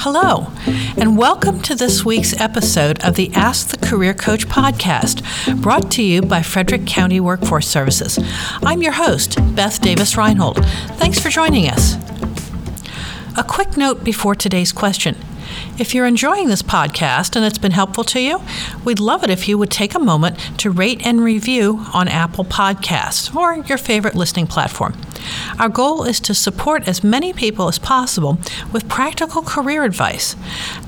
Hello, and welcome to this week's episode of the Ask the Career Coach podcast, brought to you by Frederick County Workforce Services. I'm your host, Beth Davis Reinhold. Thanks for joining us. A quick note before today's question. If you're enjoying this podcast and it's been helpful to you, we'd love it if you would take a moment to rate and review on Apple Podcasts or your favorite listening platform. Our goal is to support as many people as possible with practical career advice,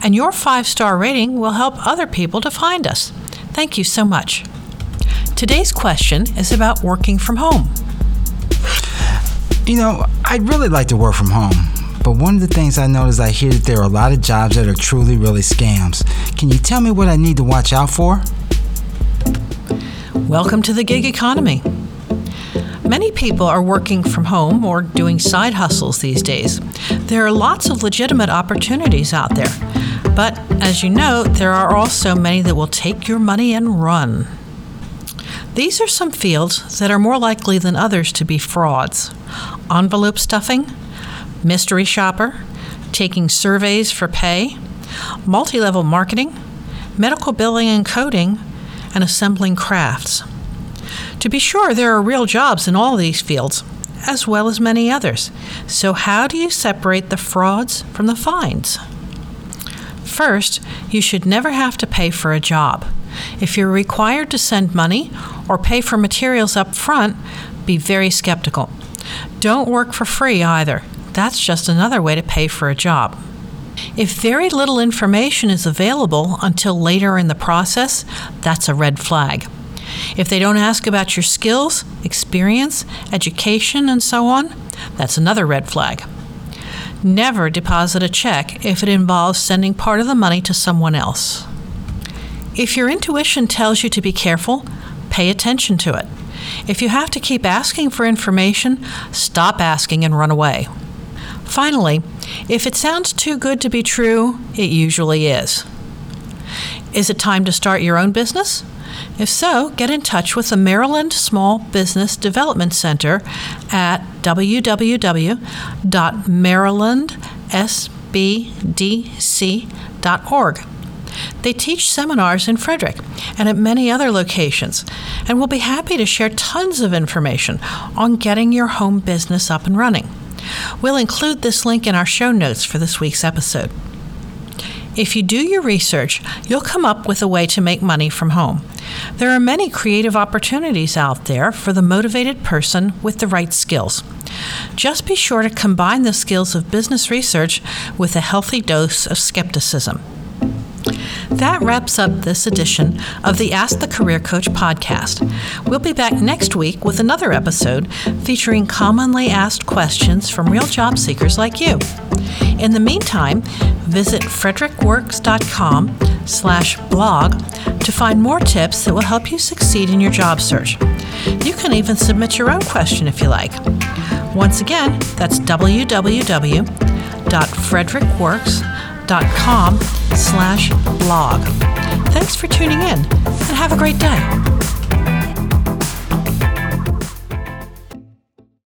and your five star rating will help other people to find us. Thank you so much. Today's question is about working from home. You know, I'd really like to work from home, but one of the things I notice I hear that there are a lot of jobs that are truly, really scams. Can you tell me what I need to watch out for? Welcome to the gig economy. Many people are working from home or doing side hustles these days. There are lots of legitimate opportunities out there. But as you know, there are also many that will take your money and run. These are some fields that are more likely than others to be frauds envelope stuffing, mystery shopper, taking surveys for pay, multi level marketing, medical billing and coding, and assembling crafts. To be sure, there are real jobs in all these fields, as well as many others. So, how do you separate the frauds from the finds? First, you should never have to pay for a job. If you're required to send money or pay for materials up front, be very skeptical. Don't work for free either. That's just another way to pay for a job. If very little information is available until later in the process, that's a red flag. If they don't ask about your skills, experience, education, and so on, that's another red flag. Never deposit a check if it involves sending part of the money to someone else. If your intuition tells you to be careful, pay attention to it. If you have to keep asking for information, stop asking and run away. Finally, if it sounds too good to be true, it usually is. Is it time to start your own business? If so, get in touch with the Maryland Small Business Development Center at www.marylandsbdc.org. They teach seminars in Frederick and at many other locations, and will be happy to share tons of information on getting your home business up and running. We'll include this link in our show notes for this week's episode. If you do your research, you'll come up with a way to make money from home. There are many creative opportunities out there for the motivated person with the right skills. Just be sure to combine the skills of business research with a healthy dose of skepticism. That wraps up this edition of the Ask the Career Coach podcast. We'll be back next week with another episode featuring commonly asked questions from real job seekers like you. In the meantime, visit frederickworks.com slash blog to find more tips that will help you succeed in your job search. You can even submit your own question if you like. Once again, that's www.frederickworks.com slash blog. Thanks for tuning in and have a great day.